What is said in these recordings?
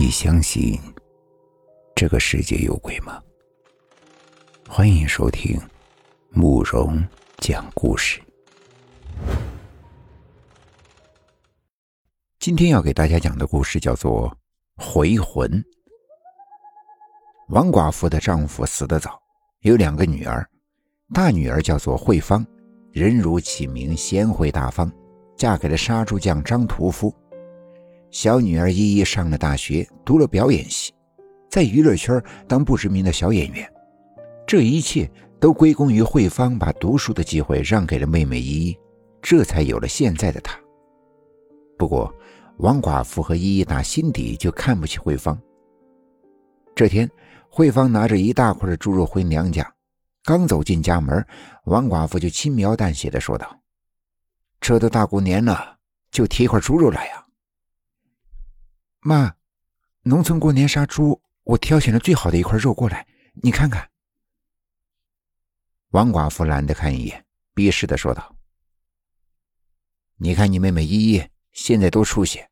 你相信这个世界有鬼吗？欢迎收听慕容讲故事。今天要给大家讲的故事叫做《回魂》。王寡妇的丈夫死得早，有两个女儿，大女儿叫做慧芳，人如其名，贤惠大方，嫁给了杀猪匠张屠夫。小女儿依依上了大学，读了表演系，在娱乐圈当不知名的小演员。这一切都归功于慧芳把读书的机会让给了妹妹依依，这才有了现在的她。不过，王寡妇和依依打心底就看不起慧芳。这天，慧芳拿着一大块的猪肉回娘家，刚走进家门，王寡妇就轻描淡写的说道：“这都大过年了，就提一块猪肉来呀。”妈，农村过年杀猪，我挑选了最好的一块肉过来，你看看。王寡妇懒得看一眼，鄙视的说道：“你看你妹妹依依现在多出息，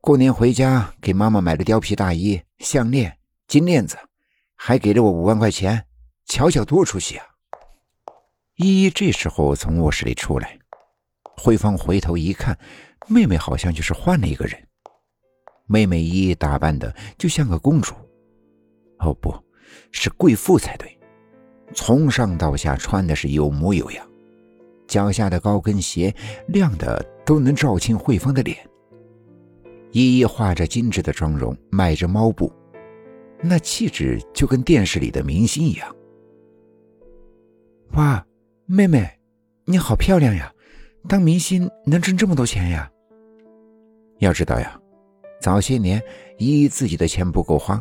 过年回家给妈妈买了貂皮大衣、项链、金链子，还给了我五万块钱，瞧瞧多出息啊！”依依这时候从卧室里出来，慧芳回头一看，妹妹好像就是换了一个人。妹妹依依打扮的就像个公主，哦，不是贵妇才对。从上到下穿的是有模有样，脚下的高跟鞋亮的都能照清慧芳的脸。依依画着精致的妆容，迈着猫步，那气质就跟电视里的明星一样。哇，妹妹，你好漂亮呀！当明星能挣这么多钱呀？要知道呀。早些年，依依自己的钱不够花，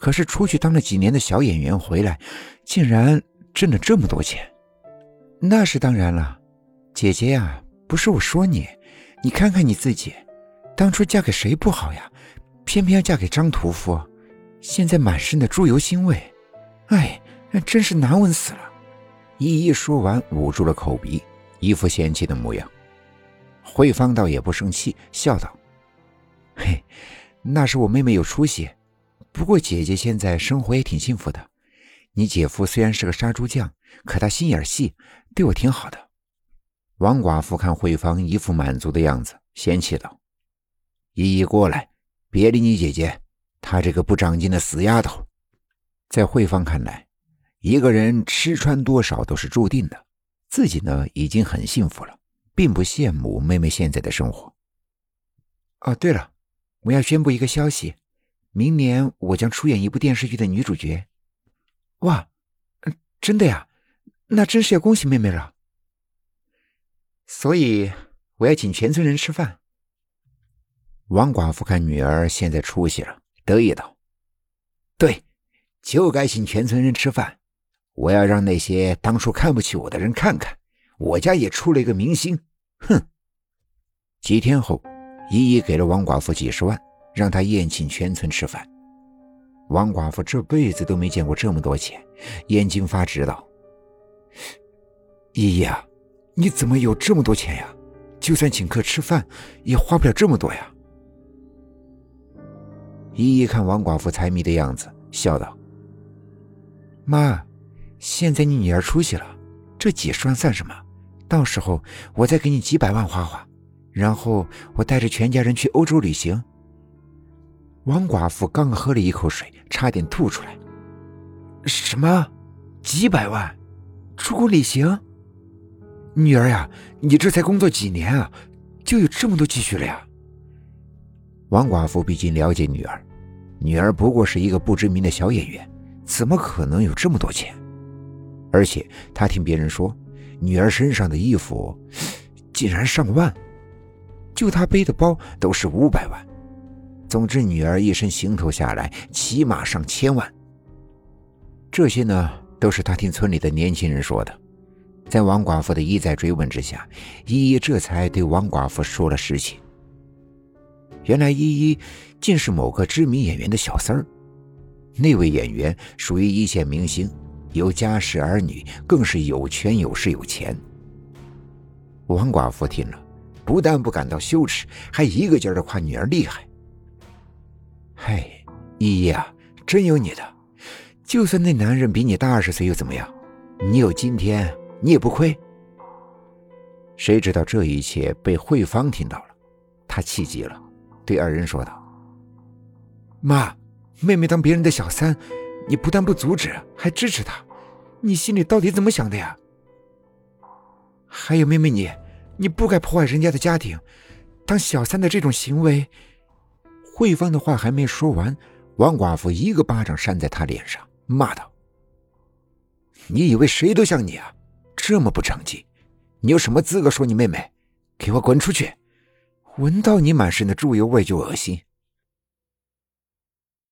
可是出去当了几年的小演员回来，竟然挣了这么多钱。那是当然了，姐姐呀，不是我说你，你看看你自己，当初嫁给谁不好呀？偏偏要嫁给张屠夫，现在满身的猪油腥味，哎，真是难闻死了。依依说完，捂住了口鼻，一副嫌弃的模样。慧芳倒也不生气，笑道。嘿，那是我妹妹有出息，不过姐姐现在生活也挺幸福的。你姐夫虽然是个杀猪匠，可他心眼细，对我挺好的。王寡妇看慧芳一副满足的样子，嫌弃道：“依依过来，别理你姐姐，她这个不长进的死丫头。”在慧芳看来，一个人吃穿多少都是注定的，自己呢已经很幸福了，并不羡慕妹妹现在的生活。哦，对了。我要宣布一个消息，明年我将出演一部电视剧的女主角。哇，真的呀？那真是要恭喜妹妹了。所以我要请全村人吃饭。王寡妇看女儿现在出息了，得意道：“对，就该请全村人吃饭。我要让那些当初看不起我的人看看，我家也出了一个明星。”哼。几天后。一一给了王寡妇几十万，让她宴请全村吃饭。王寡妇这辈子都没见过这么多钱，眼睛发直道：“依依啊，你怎么有这么多钱呀？就算请客吃饭，也花不了这么多呀。”依依看王寡妇财迷的样子，笑道：“妈，现在你女儿出息了，这几十万算什么？到时候我再给你几百万花花。”然后我带着全家人去欧洲旅行。王寡妇刚喝了一口水，差点吐出来。什么？几百万？出国旅行？女儿呀，你这才工作几年啊，就有这么多积蓄了呀？王寡妇毕竟了解女儿，女儿不过是一个不知名的小演员，怎么可能有这么多钱？而且她听别人说，女儿身上的衣服竟然上万。就他背的包都是五百万，总之女儿一身行头下来起码上千万。这些呢都是他听村里的年轻人说的。在王寡妇的一再追问之下，依依这才对王寡妇说了实情。原来依依竟是某个知名演员的小三儿，那位演员属于一线明星，有家室儿女，更是有权有势有钱。王寡妇听了。不但不感到羞耻，还一个劲儿的夸女儿厉害。嘿，依依啊，真有你的！就算那男人比你大二十岁又怎么样？你有今天，你也不亏。谁知道这一切被慧芳听到了，她气急了，对二人说道：“妈，妹妹当别人的小三，你不但不阻止，还支持她，你心里到底怎么想的呀？还有妹妹你，你不该破坏人家的家庭，当小三的这种行为。”慧芳的话还没说完，王寡妇一个巴掌扇在她脸上，骂道：“你以为谁都像你啊？这么不长进，你有什么资格说你妹妹？给我滚出去！闻到你满身的猪油味就恶心。”